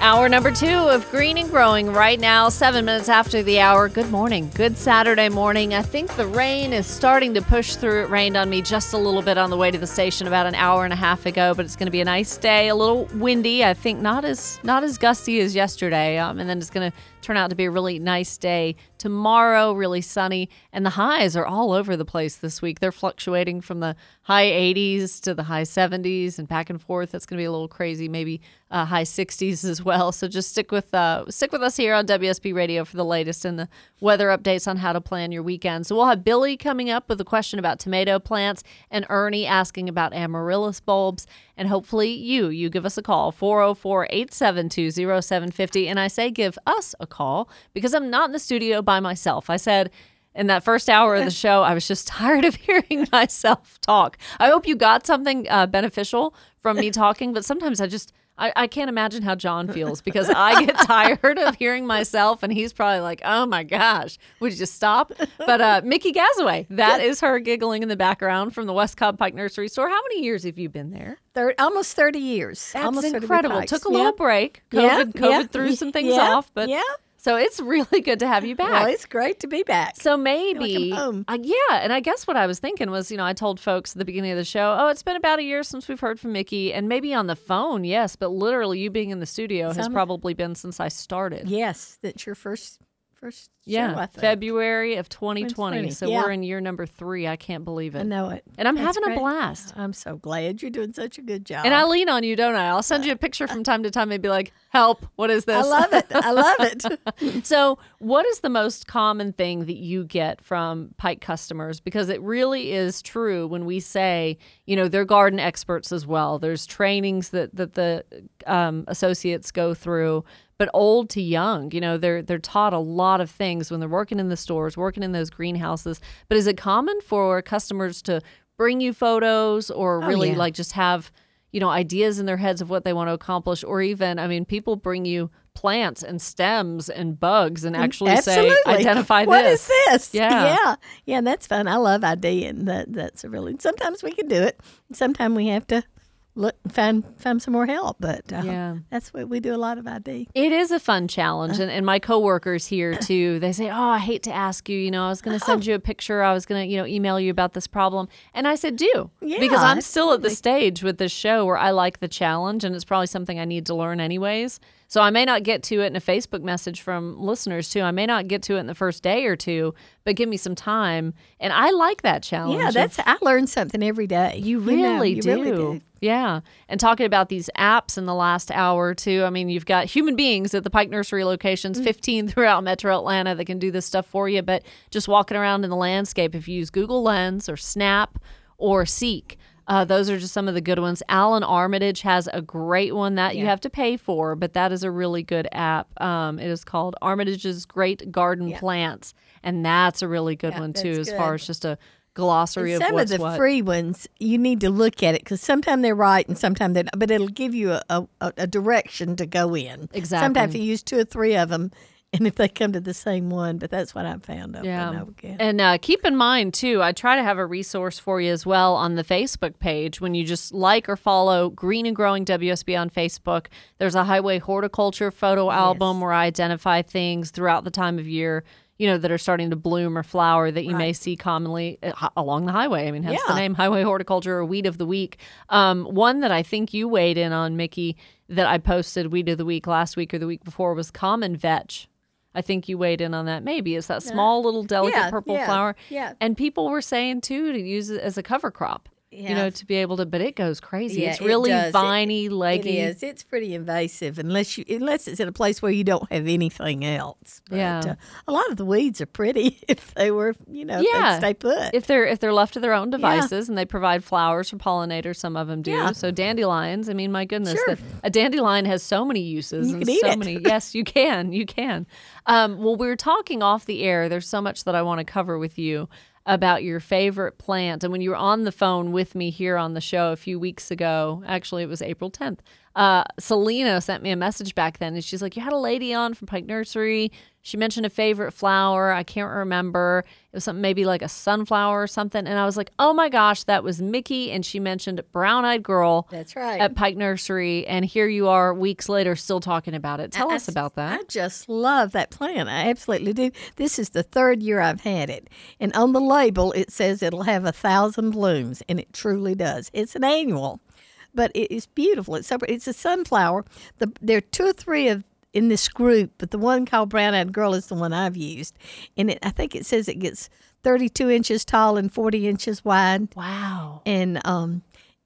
Hour number two of Green and Growing right now, seven minutes after the hour. Good morning. Good Saturday morning. I think the rain is starting to push through. It rained on me just a little bit on the way to the station about an hour and a half ago, but it's going to be a nice day. A little windy. I think not as not as gusty as yesterday. Um, and then it's going to turn out to be a really nice day tomorrow. Really sunny, and the highs are all over the place this week. They're fluctuating from the high 80s to the high 70s and back and forth. That's going to be a little crazy. Maybe uh, high 60s as well. So just stick with uh, stick with us here on WSB Radio for the latest and the weather updates on how to plan your weekend. So we'll have Billy coming up with a question about tomato plants and Ernie asking about amaryllis bulbs. And hopefully you, you give us a call, 404-872-0750. And I say give us a call because I'm not in the studio by myself. I said in that first hour of the show, I was just tired of hearing myself talk. I hope you got something uh, beneficial from me talking, but sometimes I just I, I can't imagine how John feels because I get tired of hearing myself, and he's probably like, "Oh my gosh, would you just stop?" But uh, Mickey Gazaway, that is her giggling in the background from the West Cobb Pike Nursery Store. How many years have you been there? Thir- almost 30 years. That's almost incredible. Took a little break. COVID, Yeah, COVID yeah, threw some things off, but yeah. So it's really good to have you back. Well, it's great to be back. So maybe, home. uh, yeah. And I guess what I was thinking was, you know, I told folks at the beginning of the show, oh, it's been about a year since we've heard from Mickey, and maybe on the phone, yes, but literally you being in the studio has probably been since I started. yes, that's your first first Yeah, I think. February of 2020. 2020, So yeah. we're in year number three. I can't believe it. I know it. And I'm That's having a blast. I'm so glad you're doing such a good job. And I lean on you, don't I? I'll send you a picture from time to time and be like, help, what is this? I love it. I love it. So, what is the most common thing that you get from Pike customers? Because it really is true when we say, you know, they're garden experts as well. There's trainings that that the um, associates go through, but old to young, you know, they're they're taught a lot of things when they're working in the stores, working in those greenhouses. But is it common for customers to bring you photos or oh, really yeah. like just have you know ideas in their heads of what they want to accomplish or even i mean people bring you plants and stems and bugs and mm, actually Absolutely. say identify What this is this? Yeah. Yeah. Yeah, that's fun. I love ID and that that's a really sometimes we can do it. Sometimes we have to look find find some more help. But uh, Yeah. that's what we do a lot of ID. it is a fun challenge and, and my coworkers here too they say oh i hate to ask you you know i was going to send you a picture i was going to you know email you about this problem and i said do Yeah, because i'm still at the stage with this show where i like the challenge and it's probably something i need to learn anyways so i may not get to it in a facebook message from listeners too i may not get to it in the first day or two but give me some time and i like that challenge Yeah, that's I learn something every day. You know, you do. really do. Yeah. And talking about these apps in the last hour or two, I mean, you've got human beings at the Pike Nursery Mm. locations, 15 throughout Metro Atlanta that can do this stuff for you. But just walking around in the landscape, if you use Google Lens or Snap or Seek, uh, those are just some of the good ones. Alan Armitage has a great one that you have to pay for, but that is a really good app. Um, it is called Armitage's Great Garden Plants, and that's a really good Yeah, one too, as far as just a glossary And of some of the what. free ones, you need to look at it because sometimes they're right and sometimes they're not. But it'll give you a, a, a direction to go in. Exactly. Sometimes you use two or three of them, and if they come to the same one, but that's what I've found over Yeah. and over again. And uh, keep in mind, too, I try to have a resource for you as well on the Facebook page. When you just like or follow Green and Growing WSB on Facebook, there's a highway horticulture photo album where I identify things throughout the time of year. You know, that are starting to bloom or flower that you may see commonly uh, along the highway. I mean, hence the name Highway Horticulture or Weed of the Week. Um, one that I think you weighed in on, Mickey, that I posted Weed of the Week last week or the week before was Common Vetch. I think you weighed in on that. Maybe it's that small little delicate Yeah, purple yeah, flower. yeah. And people were saying too to use it as a cover crop. You know, to be able to, but it goes crazy. Yeah, it's really. It- viney, It leggy. is. It's pretty invasive unless you unless it's in a place where you don't have anything else. But, Yeah. uh, a lot of the weeds are pretty if they were, you know, Yeah. stay put. If they're if they're left to their own devices and they provide flowers for pollinators, some of them do. Yeah. So dandelions, I mean, my goodness, Sure. the, a dandelion has so many uses You and can eat so it. many. Yes, you can, you can. Um, well, we were talking off the air. There's so much that I want to cover with you about your favorite plant. And when you were on the phone with me here on the show a few weeks ago, actually, it was April 10th, uh, Selena sent me a message back then. And she's like, You had a lady on from Pike Nursery. She mentioned a favorite flower. I can't remember. It was something maybe like a sunflower or something. And I was like, Oh my gosh, that was Mickey. And she mentioned Brown Eyed Girl That's right. at Pike Nursery. And here you are weeks later still talking about it. Tell I- us about that. I just love that plant. I absolutely do. This is the third year I've had it, and on the label it says it'll have a thousand blooms, and it truly does. It's an annual, but it is beautiful. It's so, it's a sunflower. The, there are two or three of in this group, but the one called Brown Eyed Girl is the one I've used, and it, I think it says it gets 32 inches tall and 40 inches wide wow. and um,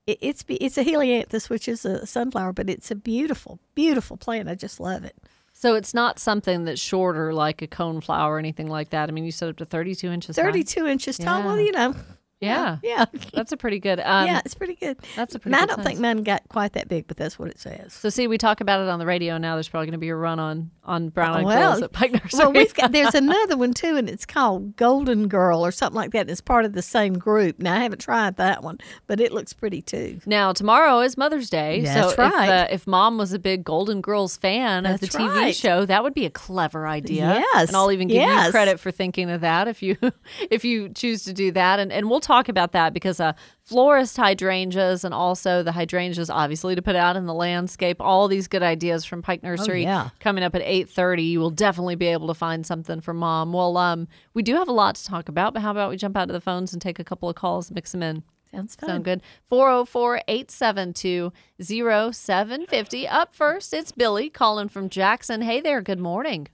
it, it's it's a helianthus, which is a sunflower, but it's a beautiful, beautiful plant. I just love it. So it's not something that's shorter like a coneflower or anything like that. I mean, you said up to 32 inches high. Thirty-two inches tall. Well, you know, Yeah. yeah, That's a pretty good. Um, yeah, it's pretty good. that's a pretty I good don't size. think mine got quite that big, but that's what it says. So see, we talk about it on the radio now. There's probably going to be a run on on brown eyed well, girls at Pike Nursery. well, we've got there's another one too, and it's called Golden Girl or something like that. It's part of the same group. Now I haven't tried that one, but it looks pretty too. now tomorrow is Mother's Day. That's so right. if, uh, if mom was a big Golden Girls fan of the TV right. show, that would be a clever idea. Yes, and I'll even give you credit for thinking of that if you if you choose to do that. And and we'll talk about that because uh, florist hydrangeas and also the hydrangeas, obviously to put out in the landscape. All these good ideas from Pike Nursery Oh, yeah. coming up at eight thirty. You will definitely be able to find something for mom. Well, um, we do have a lot to talk about, but how about we jump out to the phones and take a couple of calls, mix them in. Sounds fun. Sound good? 404 872 0750. Up first, it's Billy calling from Jackson. Hey there, good morning.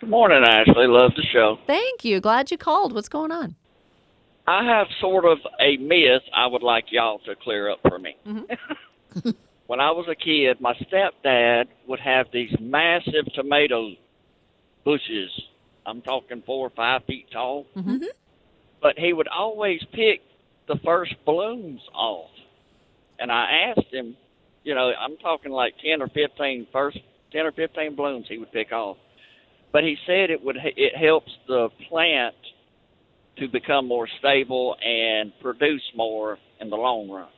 Good morning, Ashley. Love the show. Thank you. Glad you called. What's going on? I have sort of a myth I would like y'all to clear up for me. when I was a kid, my stepdad would have these massive tomato bushes. I'm talking four or five feet tall. Mhm. But he would always pick the first blooms off. And I asked him, you know, I'm talking like 10 or 15 first 10 or 15 blooms he would pick off. But he said it would it helps the plant to become more stable and produce more in the long run.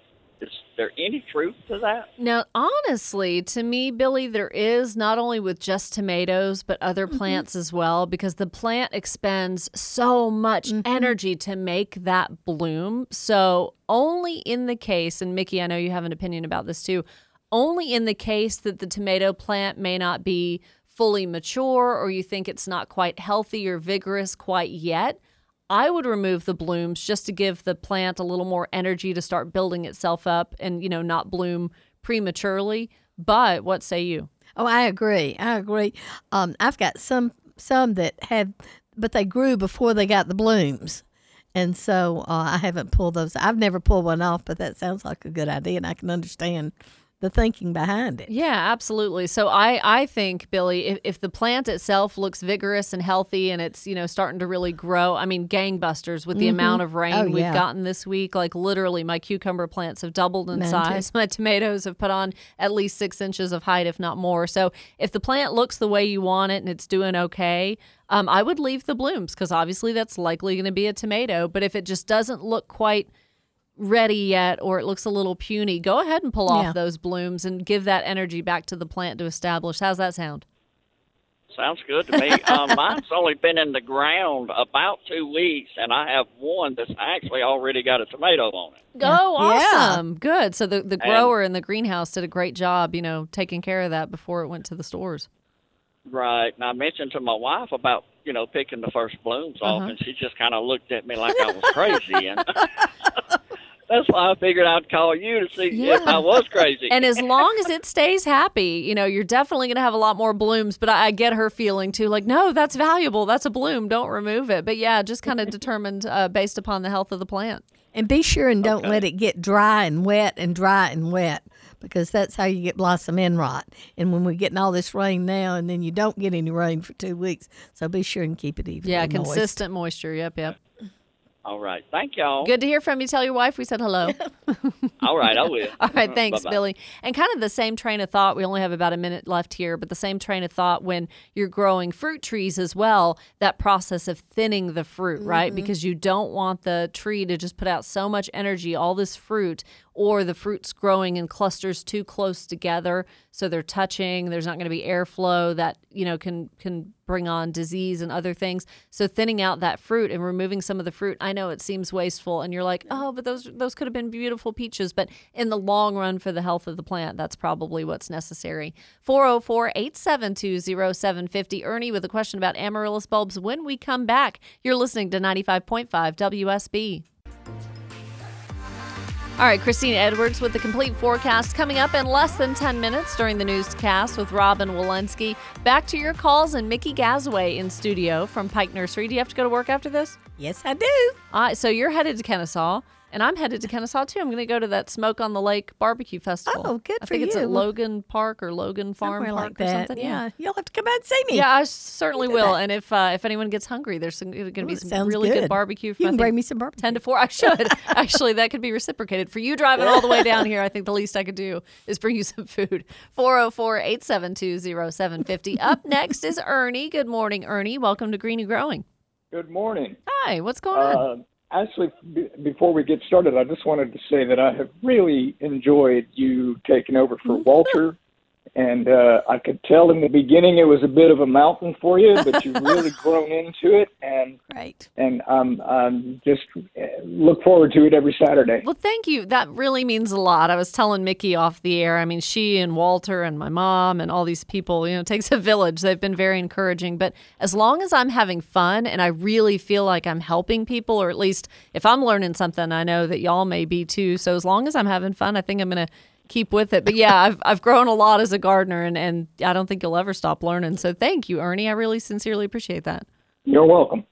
Is there any truth to that? Now, honestly, to me, Billy, there is not only with just tomatoes, but other mm-hmm. plants as well, because the plant expends so much mm-hmm. energy to make that bloom. So, only in the case, and Mickey, I know you have an opinion about this too, only in the case that the tomato plant may not be fully mature or you think it's not quite healthy or vigorous quite yet. I would remove the blooms just to give the plant a little more energy to start building itself up and, you know, not bloom prematurely. But what say you? Oh, I agree. I agree. Um, I've got some some that have, but they grew before they got the blooms, and so uh, I haven't pulled those. I've never pulled one off, but that sounds like a good idea, and I can understand the thinking behind it. Yeah, absolutely. So I, I think, Billy, if, if the plant itself looks vigorous and healthy and it's, you know, starting to really grow, I mean, gangbusters with the amount of rain Oh, we've yeah. gotten this week, like literally my cucumber plants have doubled in Mine too. size. My tomatoes have put on at least six inches of height, if not more. So if the plant looks the way you want it and it's doing okay, um, I would leave the blooms because obviously that's likely going to be a tomato. But if it just doesn't look quite ready yet or it looks a little puny, go ahead and pull off Yeah. those blooms and give that energy back to the plant to establish. How's that sound? Sounds good to me. um, mine's only been in the ground about two weeks, and I have one that's actually already got a tomato on it. Oh, Yeah. awesome. Good. So the, the grower in the greenhouse did a great job, you know, taking care of that before it went to the stores. Right. And I mentioned to my wife about, you know, picking the first blooms off, and she just kind of looked at me like I was crazy. And that's why I figured I'd call you to see if I was crazy. And as long as it stays happy, you know, you're definitely going to have a lot more blooms. But I, I get her feeling too, like, no, that's valuable. That's a bloom. Don't remove it. But yeah, just kind of determined uh, based upon the health of the plant. And be sure and don't let it get dry and wet and dry and wet because that's how you get blossom end rot. And when we're getting all this rain now, and then you don't get any rain for two weeks, so be sure and keep it even. Yeah, consistent moisture. Yep, yep. All right. Thank y'all. Good to hear from you. Tell your wife we said hello. All right, I will. All right, thanks, Bye-bye. Billy. And kind of the same train of thought. We only have about a minute left here, but the same train of thought when you're growing fruit trees as well. That process of thinning the fruit, right? Mm-hmm. Because you don't want the tree to just put out so much energy, all this fruit, or the fruit's growing in clusters too close together, so they're touching. There's not going to be airflow that you know can can bring on disease and other things. So thinning out that fruit and removing some of the fruit. I know it seems wasteful, and you're like, oh, but those those could have been beautiful peaches. But in the long run, for the health of the plant, that's probably what's necessary. 404 872 0750. Ernie with a question about amaryllis bulbs when we come back. You're listening to 95.5 WSB. All right, Christine Edwards with the complete forecast coming up in less than 10 minutes during the newscast with Robin Walensky. Back to your calls and Mickey Gazaway in studio from Pike Nursery. Do you have to go to work after this? Yes, I do. Uh, so you're headed to Kennesaw, and I'm headed to Kennesaw too. I'm going to go to that Smoke on the Lake barbecue festival. Oh, good I think it's you. at Logan Park or Logan Farm Somewhere Park like or that. something. Yeah. you'll have to come out and see me. Yeah, I certainly do will. that. And if uh, if anyone gets hungry, there's going to be Ooh, some really good. good. barbecue. You from, I can think, bring me some barbecue. 10 to 4. I should. Actually, that could be reciprocated. For you driving all the way down here, I think the least I could do is bring you some food. 404 872 0750. Up next is Ernie. Good morning, Ernie. Welcome to Green and Growing. Good morning. Hi, what's going on? Actually, b- before we get started, I just wanted to say that I have really enjoyed you taking over for mm-hmm. Walter. And uh, I could tell in the beginning it was a bit of a mountain for you, but you've really grown into it. And Great. and um, um, just uh, look forward to it every Saturday. Well, thank you. That really means a lot. I was telling Mickey off the air. I mean, she and Walter and my mom and all these people, you know, it takes a village. They've been very encouraging. But as long as I'm having fun and I really feel like I'm helping people, or at least if I'm learning something, I know that y'all may be too. So as long as I'm having fun, I think I'm going to keep with it. But yeah, I've, I've grown a lot as a gardener and, and I don't think you'll ever stop learning. So thank you, Ernie. I really sincerely appreciate that. You're welcome.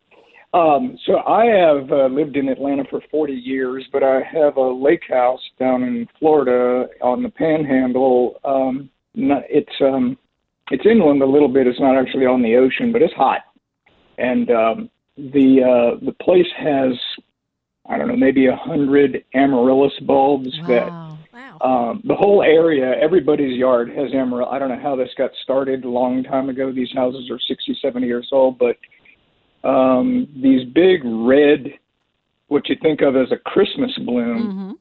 Um, so I have uh, lived in Atlanta for 40 years, but I have a lake house down in Florida on the Panhandle. Um, not, it's um, it's inland a little bit. It's not actually on the ocean, but it's hot, and um, the uh, the place has I don't know maybe a hundred amaryllis bulbs that Wow. Wow. Um, the whole area, everybody's yard has emerald. I don't know how this got started a long time ago. These houses are 60, 70 years old, but um, these big red, what you think of as a Christmas bloom, hmm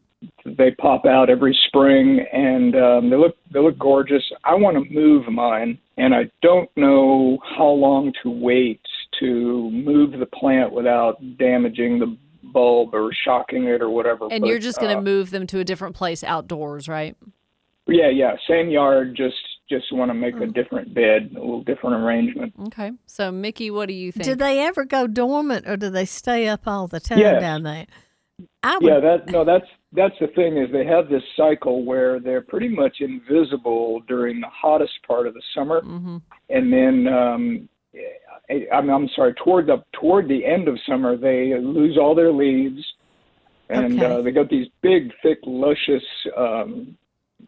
they pop out every spring, and um, they look they look gorgeous. I want to move mine, and I don't know how long to wait to move the plant without damaging the bulb or shocking it or whatever. And But, you're just going to uh, move them to a different place outdoors, right? Yeah, yeah, same yard. Just just want to make a different bed, a little different arrangement. Okay. So, Mickey, what do you think? Do they ever go dormant or do they stay up all the time Yes. down there? I would, Yeah, that no, that's that's the thing is they have this cycle where they're pretty much invisible during the hottest part of the summer, mm-hmm. and then um, I, I'm I'm sorry toward the toward the end of summer they lose all their leaves, and Okay. uh, they got these big, thick, luscious um,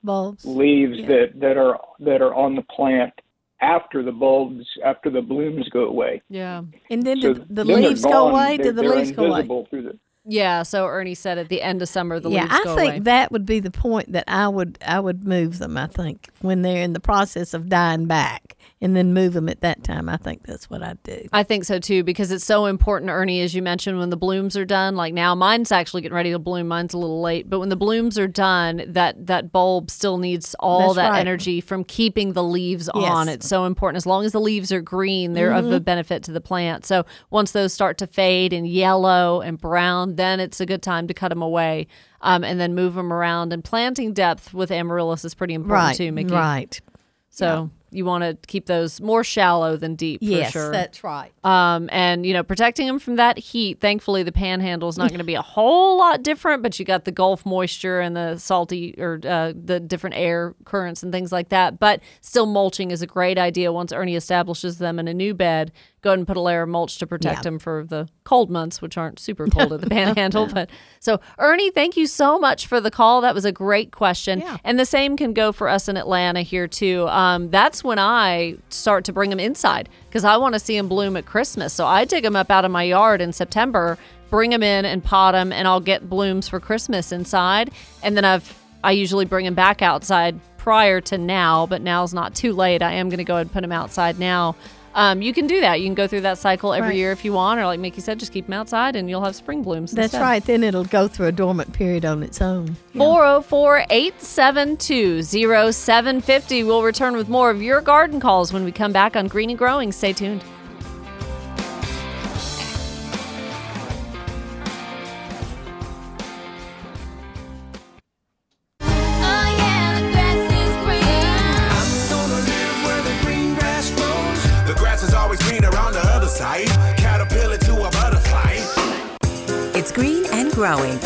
bulbs. leaves Yeah. that that are that are on the plant after the bulbs after the blooms go away. Yeah. And then So do the then leaves go away? They're, Do the leaves go away? through the Yeah. So Ernie said at the end of summer the yeah, leaves I go think away. that would be the point that I would I would move them. I think when they're in the process of dying back, and then move them at that time. I think that's what I'd do. I think so too because it's so important, Ernie, as you mentioned, when the blooms are done. Like now, mine's actually getting ready to bloom. Mine's a little late, but when the blooms are done, that that bulb still needs all That's that right. energy from keeping the leaves on. Yes. Mm-hmm. It's so important. As long as the leaves are green, they're of a benefit to the plant. So once those start to fade and yellow and brown, then it's a good time to cut them away. Um, and then move them around. And planting depth with amaryllis is pretty important Right, too, Mickey. right. So you want to keep those more shallow than deep Yes, for sure. that's right. Um, and you know, protecting them from that heat. Thankfully, the panhandle is not going to be a whole lot different, but you got the Gulf moisture and the salty or uh, the different air currents and things like that. But still, mulching is a great idea once Ernie establishes them in a new bed. Go ahead and put a layer of mulch to protect Yeah. them for the cold months, which aren't super cold at the panhandle. But so, Ernie, thank you so much for the call. That was a great question. Yeah. And the same can go for us in Atlanta here too. Um, that's when I start to bring them inside because I want to see them bloom at Christmas. So I dig them up out of my yard in September, bring them in and pot them, and I'll get blooms for Christmas inside. And then I've I usually bring them back outside prior to now, but now's not too late. I am going to go ahead and put them outside now. Um, you can do that. You can go through that cycle every Right. year if you want, or like Mickey said, just keep them outside and you'll have spring blooms. That's instead. right. Then it'll go through a dormant period on its own. Yeah. 404 872 0750. We'll return with more of your garden calls when we come back on Green and Growing. Stay tuned.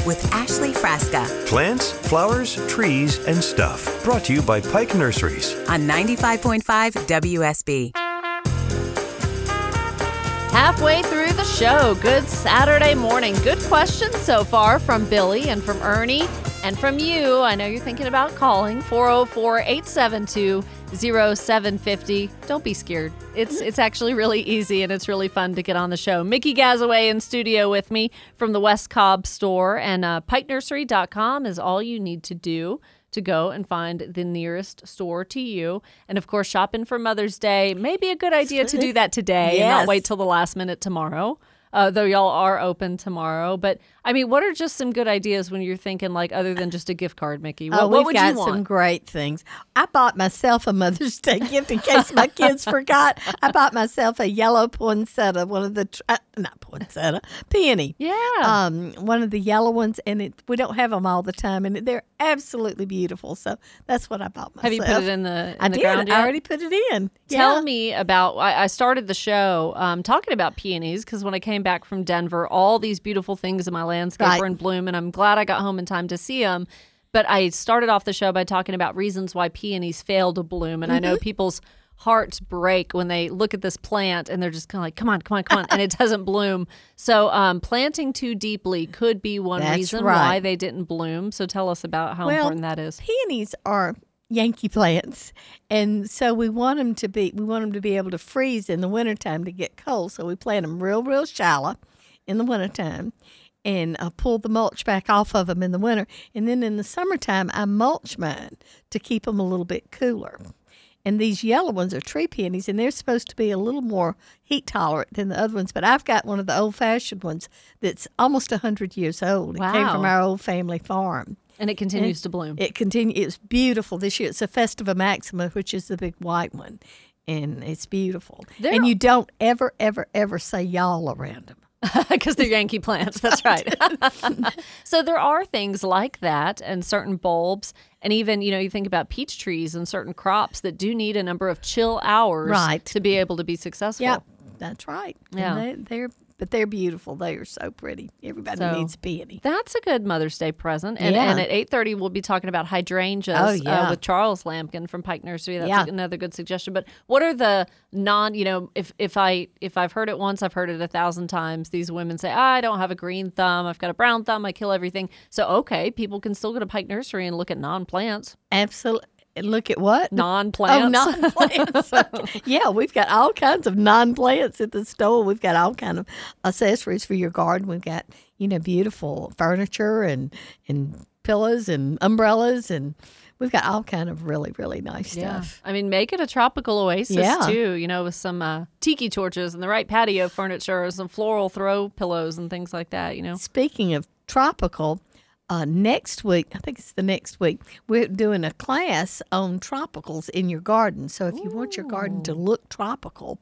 With Ashley Frasca Plants, flowers, trees, and stuff. Brought to you by Pike Nurseries. on 95.5 WSB. Halfway through the show, good Saturday morning. Good questions so far from Billy and from Ernie and from you. I know you're thinking about calling 404 872 0750. Don't be scared. It's it's actually really easy and it's really fun to get on the show. Mickey Gazaway in studio with me from the West Cobb store and uh, pikenursery.com is all you need to do to go and find the nearest store to you. And of course, shopping for Mother's Day may be a good idea to do that today and not wait till the last minute tomorrow. Uh, though y'all are open tomorrow, but I mean, what are just some good ideas when you're thinking like other than just a gift card, Mickey? What, oh, what we've would got you want? some great things. I bought myself a Mother's Day gift in case my kids forgot. I bought myself a yellow poinsettia, one of the tr- uh, not poinsettia, peony. Yeah. Um, one of the yellow ones, and it we don't have them all the time, and they're absolutely beautiful. So that's what I bought myself. Have you put it in the in I the did. ground yet? I already put it in. Tell Yeah. me about. I, I started the show um, talking about peonies because when I came back from Denver, all these beautiful things in my landscape Right. in bloom, and I'm glad I got home in time to see them. But I started off the show by talking about reasons why peonies fail to bloom, and I Mm-hmm. know people's hearts break when they look at this plant and they're just kind of like, "Come on, come on, come on," and it doesn't bloom. So um, planting too deeply could be one That's reason right. why they didn't bloom. So tell us about how Well, important that is. Peonies are Yankee plants, and so we want them to be we want them to be able to freeze in the wintertime to get cold. So we plant them real, real shallow in the wintertime and uh, pull the mulch back off of them in the winter. And then in the summertime, I mulch mine to keep them a little bit cooler. And these yellow ones are tree peonies, and they're supposed to be a little more heat tolerant than the other ones. But I've got one of the old fashioned ones that's almost 100 years old. It came from our old family farm. And it continues to bloom. It continue. It's beautiful this year. It's a Festiva Maxima, which is the big white one, and it's beautiful. There- and you don't ever, ever, ever say y'all around them. because they're Yankee plants. That's right. so there are things like that, and certain bulbs, and even you know you think about peach trees and certain crops that do need a number of chill hours, Right. to be able to be successful. Yep, that's right. And Yeah. they, they're but they're beautiful. They are so pretty. Everybody So- needs a peony. That's a good Mother's Day present. And, Yeah. and at 8.30, we'll be talking about hydrangeas Oh, uh, yeah. with Charles Lampkin from Pike Nursery. That's Yeah. another good suggestion. But what are the non, you know, if, if, I, if I've heard it once, I've heard it a thousand times. These women say, I don't have a green thumb. I've got a brown thumb. I kill everything. So, okay, people can still go to Pike Nursery and look at non-plants. Absolutely. Look at what Oh, Non-plants. Oh, non plants. yeah, we've got all kinds of non plants at the store. We've got all kind of accessories for your garden. We've got you know beautiful furniture and and pillows and umbrellas and we've got all kind of really really nice stuff. I mean, make it a tropical oasis Yeah. too, you know, with some uh, tiki torches and the right patio furniture, some floral throw pillows and things like that, you know. Speaking of tropical, uh, next week, I think it's the next week, we're doing a class on tropicals in your garden. So if you want your garden to look tropical,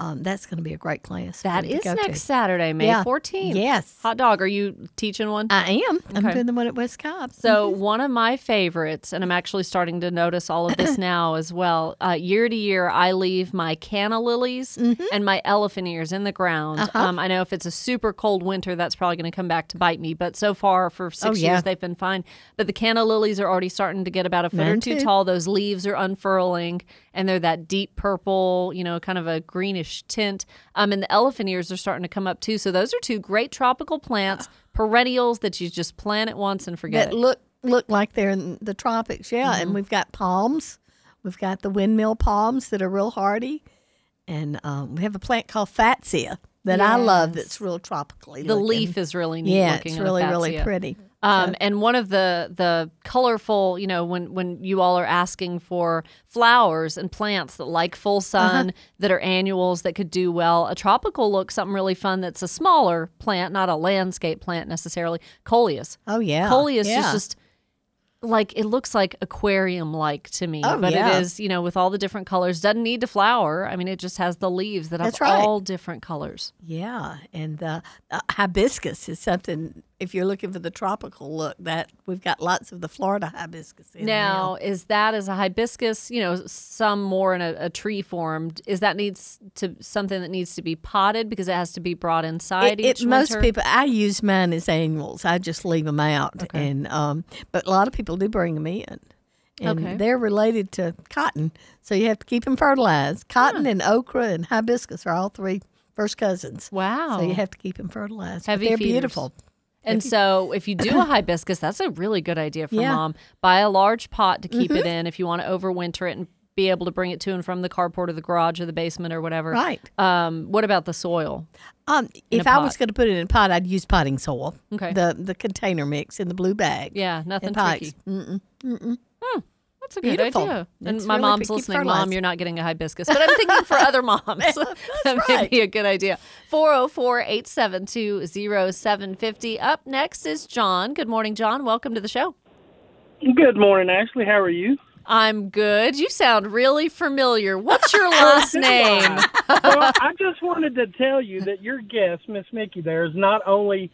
um, that's going to be a great class. That is go to. next Saturday, May Yeah. 14th. Yes. Hot dog, are you teaching one? I am. I'm doing the one at West Cobb. So one of my favorites, and I'm actually starting to notice all of this now as well. Uh, year to year, I leave my canna lilies Mm-hmm. and my elephant ears in the ground. Uh-huh. Um, I know if it's a super cold winter, that's probably going to come back to bite me. But so far, for six Oh, yeah. years, they've been fine. But the canna lilies are already starting to get about a foot or two too. tall. Those leaves are unfurling, and they're that deep purple, you know, kind of a greenish tint. Um, and the elephant ears are starting to come up too. So those are two great tropical plants, perennials that you just plant at once and forget that it. look look like they're in the tropics. Yeah, Mm-hmm. and we've got palms. We've got the windmill palms that are real hardy, and um, we have a plant called fatsia. That I love. That's real tropically. The looking. leaf is really neat yeah, looking. it's really really pretty. Um, and one of the the colorful, you know, when when you all are asking for flowers and plants that like full sun, that are annuals that could do well, a tropical look, something really fun that's a smaller plant, not a landscape plant necessarily. Coleus. Oh yeah, Coleus yeah. is just like it looks like aquarium like to me, Oh, but yeah. it is, you know, with all the different colors. Doesn't need to flower. I mean, it just has the leaves that have right. all different colors. Yeah, and the uh, hibiscus is something. If you're looking for the tropical look, that we've got lots of the Florida hibiscus in Now, is that as a hibiscus? You know, some more in a, a tree form. Is that needs to something that needs to be potted because it has to be brought inside It, each it, most people, I use mine as annuals. I just leave them out, and um, but a lot of people do bring them in. And Okay. they're related to cotton, so you have to keep them fertilized. Cotton and okra and hibiscus are all three first cousins. Wow. So you have to keep them fertilized. But they're feeders. beautiful. And so, if you do a hibiscus, that's a really good idea for Yeah. Mm-hmm. mom. Buy a large pot to keep it in if you want to overwinter it and be able to bring it to and from the carport or the garage or the basement or whatever. Right. Um, what about the soil? Um, if I was going to put it in a pot, I'd use potting soil. Okay. The the container mix in the blue bag. Yeah, nothing tricky. Mm-mm. That's a good Beautiful. idea. And It's my really mom's listening. Mom, you're not getting a hibiscus, but I'm thinking for other moms. that may right. be a good idea. 404 872 0750. Up next is John. Good morning, John. Welcome to the show. Good morning, Ashley. How are you? I'm good. You sound really familiar. What's your last name? well, I just wanted to tell you that your guest, Miss Mickey, there is not only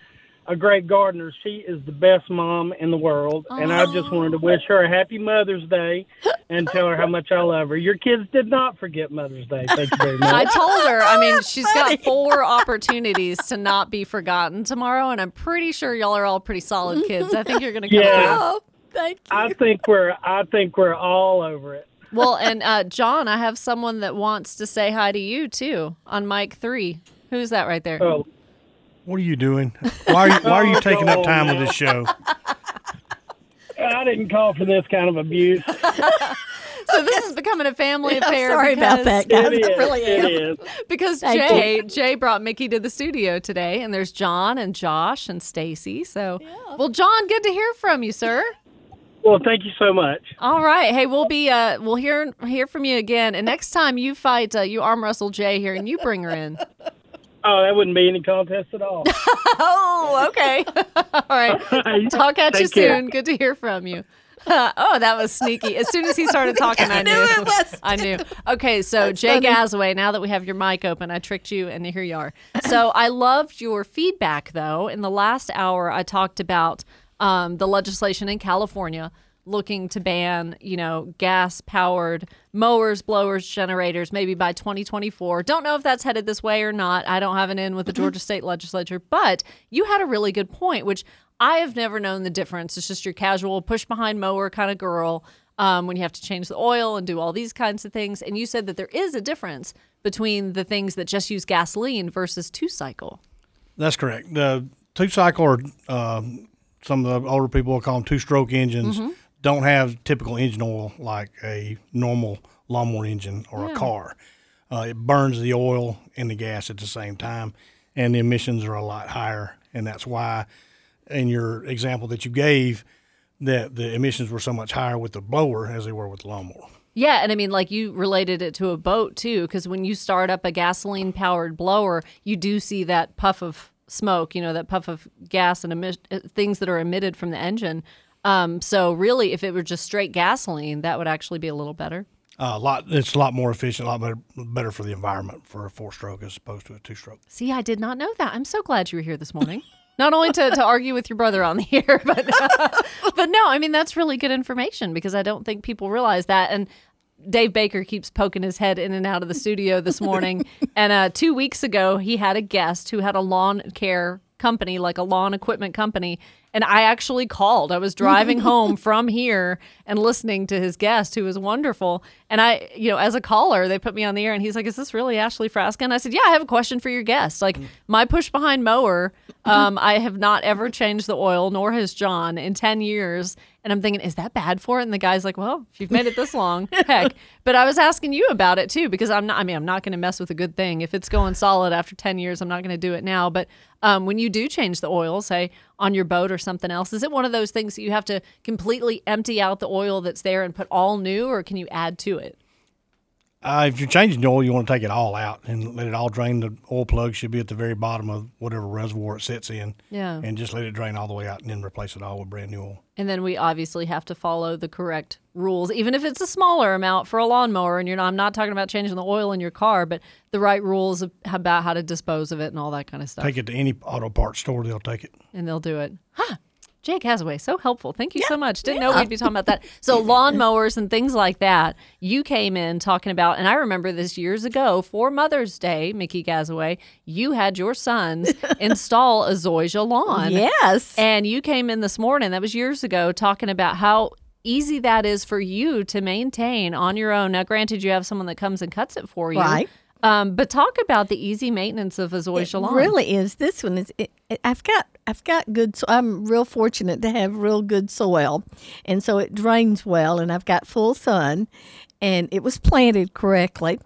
a great gardener, she is the best mom in the world. And I just wanted to wish her a happy Mother's Day and tell her how much I love her. Your kids did not forget Mother's Day. Thank you very much. I told her, I mean, she's got four opportunities to not be forgotten tomorrow, and I'm pretty sure y'all are all pretty solid kids. I think you're going to come Yeah. through. Oh, thank you. I think we're I think we're all over it. Well, and uh, John, I have someone that wants to say hi to you too on mic three. Who's that right there? Oh, What are you doing? Why are you, why are you Oh, taking up time with this show? I didn't call for this kind of abuse. So this is becoming a family I'm affair. sorry about that, guys. It is. I really am. It is. Because Thank Jay Jay brought Mickey to the studio today, and there's John and Josh and Stacy. So, well, John, good to hear from you, sir. Well, thank you so much. All right, hey, we'll be uh, we'll hear hear from you again, and next time you fight, uh, you arm wrestle Jay here, and you bring her in. Oh, that wouldn't be any contest at all. Oh, okay. All right. Talk at you Take care. soon. Good to hear from you. oh, that was sneaky. As soon as he started talking, I knew knew. it was. I knew. Okay, so Jay funny. Gazaway, now that we have your mic open, I tricked you, and here you are. So I loved your feedback, though. In the last hour, I talked about um, the legislation in California looking to ban, you know, gas powered mowers, blowers, generators, maybe by 2024. Don't know if that's headed this way or not. I don't have an in with the Georgia State Legislature, but you had a really good point, which I have never known the difference. It's just your casual push behind mower kind of girl um, when you have to change the oil and do all these kinds of things. And you said that there is a difference between the things that just use gasoline versus two cycle. That's correct. The two cycle or um, some of the older people will call them two stroke engines don't have typical engine oil like a normal lawnmower engine or a car. Uh, it burns the oil and the gas at the same time, and the emissions are a lot higher. And that's why, in your example that you gave, that the emissions were so much higher with the blower as they were with the lawnmower. Yeah, and I mean, like you related it to a boat too, because when you start up a gasoline powered blower, you do see that puff of smoke, you know, that puff of gas and emi- uh, things that are emitted from the engine. Um, so really, if it were just straight gasoline, that would actually be a little better. Uh, a lot, it's a lot more efficient, a lot better, better for the environment for a four stroke as opposed to a two stroke. See, I did not know that. I'm so glad you were here this morning. Not only to, to argue with your brother on the air, but but no, I mean that's really good information because I don't think people realize that. And Dave Baker keeps poking his head in and out of the studio this morning. and uh, two weeks ago, he had a guest who had a lawn care company, like a lawn equipment company, And I actually called. I was driving home from here and listening to his guest, who was wonderful. And I, you know, as a caller, they put me on the air and he's like, Is this really Ashley Frasca? And I said, Yeah, I have a question for your guest. Like, my push behind mower, um, I have not ever changed the oil, nor has John in 10 years. And I'm thinking, is that bad for it? And the guy's like, well, if you've made it this long, heck. But I was asking you about it too, because I'm not, I mean, I'm not going to mess with a good thing. If it's going solid after 10 years, I'm not going to do it now. But um, when you do change the oil, say on your boat or something else, is it one of those things that you have to completely empty out the oil that's there and put all new, or can you add to it? Uh, if you're changing the oil, you want to take it all out and let it all drain. The oil plug should be at the very bottom of whatever reservoir it sits in. Yeah. And just let it drain all the way out and then replace it all with brand new oil. And then we obviously have to follow the correct rules, even if it's a smaller amount for a lawnmower. And you're not, I'm not talking about changing the oil in your car, but the right rules about how to dispose of it and all that kind of stuff. Take it to any auto parts store, they'll take it. and they'll do it. Huh. Jake Gazaway, so helpful. Thank you so much. Didn't know we'd be talking about that. So lawnmowers and things like that. You came in talking about, and I remember this years ago for Mother's Day, Mickey Gazaway. You had your sons install a Zoysia lawn. Yes. And you came in this morning, that was years ago, talking about how easy that is for you to maintain on your own. Now, granted, you have someone that comes and cuts it for you. Right. Um, but talk about the easy maintenance of a Zoysia lawn. really is. This one is. It, it- I've got. I've got good. So I'm real fortunate to have real good soil, and so it drains well, and I've got full sun, and it was planted correctly.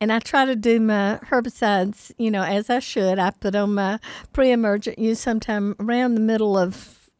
And I try to do my herbicides, you know, as I should. I put on my pre-emergent use sometime around the middle of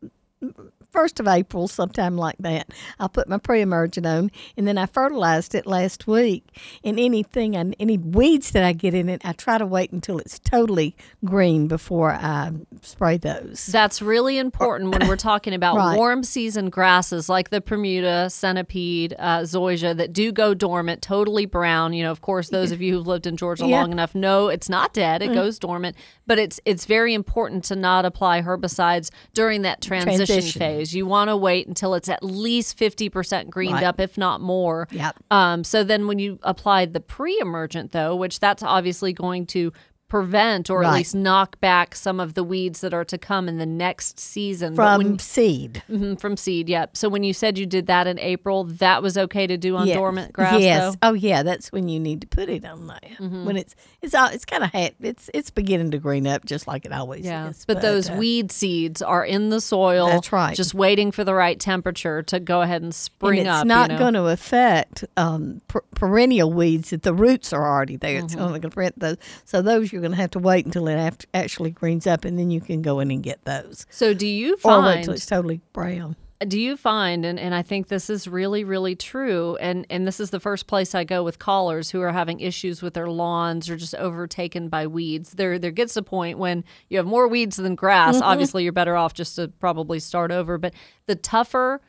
first of April, sometime like that. I'll put my pre-emergent on, and then I fertilized it last week. And anything, and any weeds that I get in it, I try to wait until it's totally green before I spray those. That's really important when we're talking about Right. warm season grasses like the Bermuda, centipede, uh, zoysia that do go dormant, totally brown. You know, of course, those of you who've lived in Georgia Yeah. long enough know it's not dead; it goes dormant. But it's it's very important to not apply herbicides during that transition, Transition. phase. You want to wait until it's at least fifty percent greened Right. up, if not more. Yep. Um, so then when you apply the pre-emergent, though, which that's obviously going to prevent or at least knock back some of the weeds that are to come in the next season. From when- seed. Mhm, from seed, yep. So when you said you did that in April, that was okay to do on Yeah. dormant grass, Yes. though? Oh, yeah. That's when you need to put it on there. When it's it's all it's kind of it's it's beginning to green up just like it always Yeah, is. but those uh, weed seeds are in the soil. That's right. Just waiting for the right temperature to go ahead and spring and it's up. not you know? going to affect um, per- perennial weeds that the roots are already there. It's Mm-hmm. only going to prevent those. So those you're going to have to wait until it actually greens up, and then you can go in and get those. So do you Or wait find till it's totally brown. do you find and, and i think this is really really true and and this is the first place i go with callers who are having issues with their lawns or just overtaken by weeds there there gets a point when you have more weeds than grass mm-hmm. obviously you're better off just to probably start over but the tougher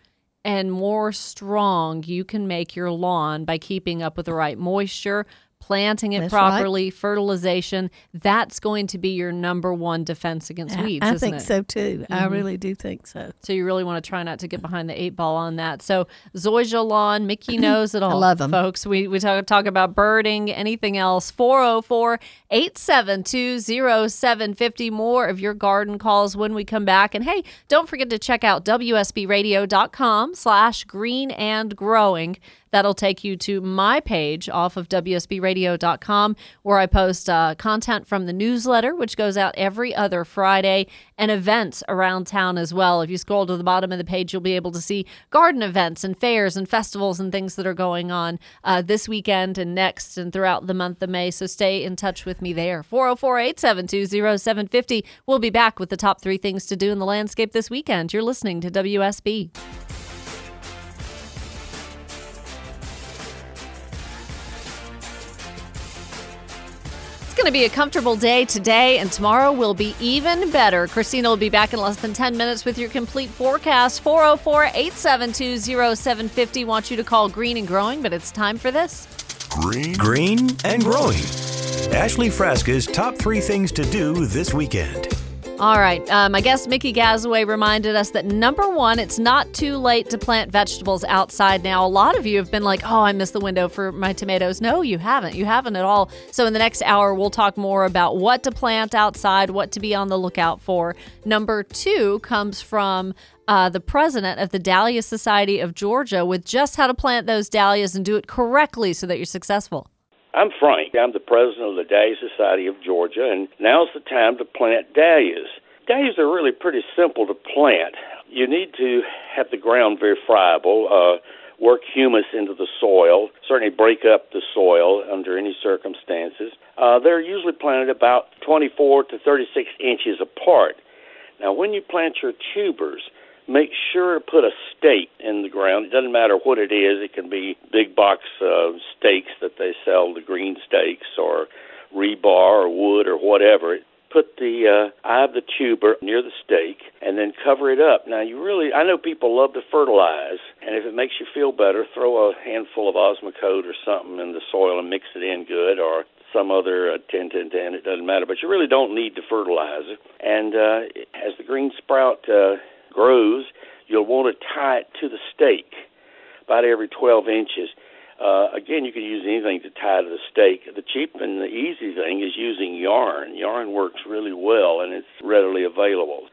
and more strong you can make your lawn by keeping up with the right moisture planting it That's right. properly fertilization that's going to be your number one defense against I- weeds I think it? so too. I Mm-hmm. really do think so. So you really want to try not to get behind the eight ball on that. So Zoysia Lawn, Mickey knows it all. love 'em. Folks, we, we talk, talk about birding, anything else. 404 872 0750. More of your garden calls when we come back. And hey, don't forget to check out WSBradio.com slash green and growing. That'll take you to my page off of WSBradio.com where I post uh, content from the newsletter, which goes out every other Friday, and events around town as well. If you scroll to the bottom of the page, you'll be able to see garden events and fairs and festivals and things that are going on uh, this weekend and next and throughout the month of May. So stay in touch with me there. 404 872 0750. We'll be back with the top three things to do in the landscape this weekend. You're listening to WSB. Going to be a comfortable day today, and tomorrow will be even better. Christina will be back in less than 10 minutes with your complete forecast. 404 872 0750. Want you to call Green and Growing, but it's time for this. Green, green and growing. Ashley Frasca's top three things to do this weekend. All right. Um, I guess Mickey Gazaway reminded us that number one, it's not too late to plant vegetables outside now. A lot of you have been like, oh, I missed the window for my tomatoes. No, you haven't. You haven't at all. So, in the next hour, we'll talk more about what to plant outside, what to be on the lookout for. Number two comes from uh, the president of the Dahlia Society of Georgia with just how to plant those dahlias and do it correctly so that you're successful. I'm Frank. I'm the president of the Dahlia Society of Georgia, and now's the time to plant dahlias. Dahlias are really pretty simple to plant. You need to have the ground very friable, uh, work humus into the soil, certainly break up the soil under any circumstances. Uh, they're usually planted about 24 to 36 inches apart. Now, when you plant your tubers, make sure to put a stake in the ground. It doesn't matter what it is. It can be big box uh, stakes that they sell, the green stakes, or rebar or wood or whatever. Put the uh, eye of the tuber near the stake and then cover it up. Now, you really, I know people love to fertilize, and if it makes you feel better, throw a handful of Osmocote or something in the soil and mix it in good, or some other uh, 10 10 10 it doesn't matter but you really don't need to fertilize it and uh as the green sprout uh grows, you'll want to tie it to the stake about every 12 inches. Uh, again, you can use anything to tie to the stake. The cheap and the easy thing is using yarn. Yarn works really well and it's readily available.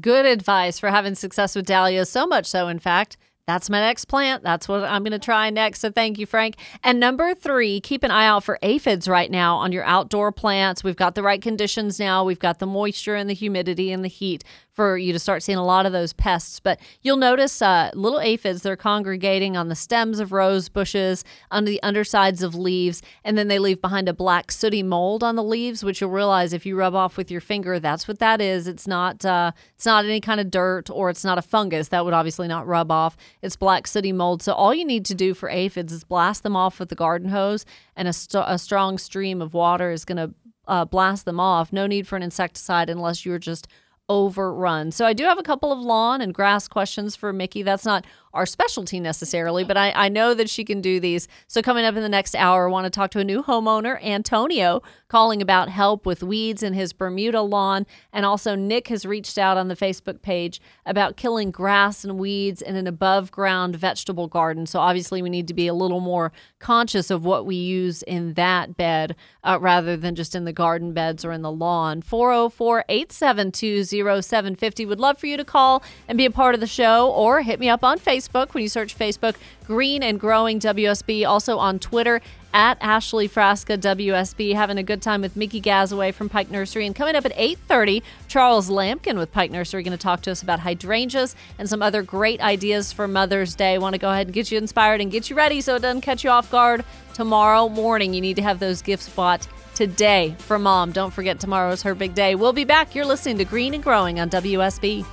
Good advice for having success with dahlias, so much so, in fact, that's my next plant. That's what I'm going to try next. So thank you, Frank. And number three, keep an eye out for aphids right now on your outdoor plants. We've got the right conditions now. We've got the moisture and the humidity and the heat for you to start seeing a lot of those pests. But you'll notice uh, little aphids, they're congregating on the stems of rose bushes, under the undersides of leaves, and then they leave behind a black sooty mold on the leaves, which you'll realize if you rub off with your finger, that's what that is. It's not uh, it's not any kind of dirt or it's not a fungus. That would obviously not rub off. It's black sooty mold. So all you need to do for aphids is blast them off with the garden hose, and a, st- a strong stream of water is going to uh, blast them off. No need for an insecticide unless you're just overrun. So I do have a couple of lawn and grass questions for Mickey. That's not our specialty necessarily, but I, I know that she can do these. So, coming up in the next hour, I want to talk to a new homeowner, Antonio, calling about help with weeds in his Bermuda lawn. And also, Nick has reached out on the Facebook page about killing grass and weeds in an above ground vegetable garden. So, obviously, we need to be a little more conscious of what we use in that bed uh, rather than just in the garden beds or in the lawn. 404 872 0750. Would love for you to call and be a part of the show or hit me up on Facebook. Facebook when you search Facebook, Green and Growing WSB. Also on Twitter at Ashley Frasca WSB. Having a good time with Mickey Gazaway from Pike Nursery. And coming up at 8.30, Charles Lampkin with Pike Nursery going to talk to us about hydrangeas and some other great ideas for Mother's Day. Want to go ahead and get you inspired and get you ready so it doesn't catch you off guard tomorrow morning. You need to have those gifts bought today for mom. Don't forget tomorrow's her big day. We'll be back. You're listening to Green and Growing on WSB.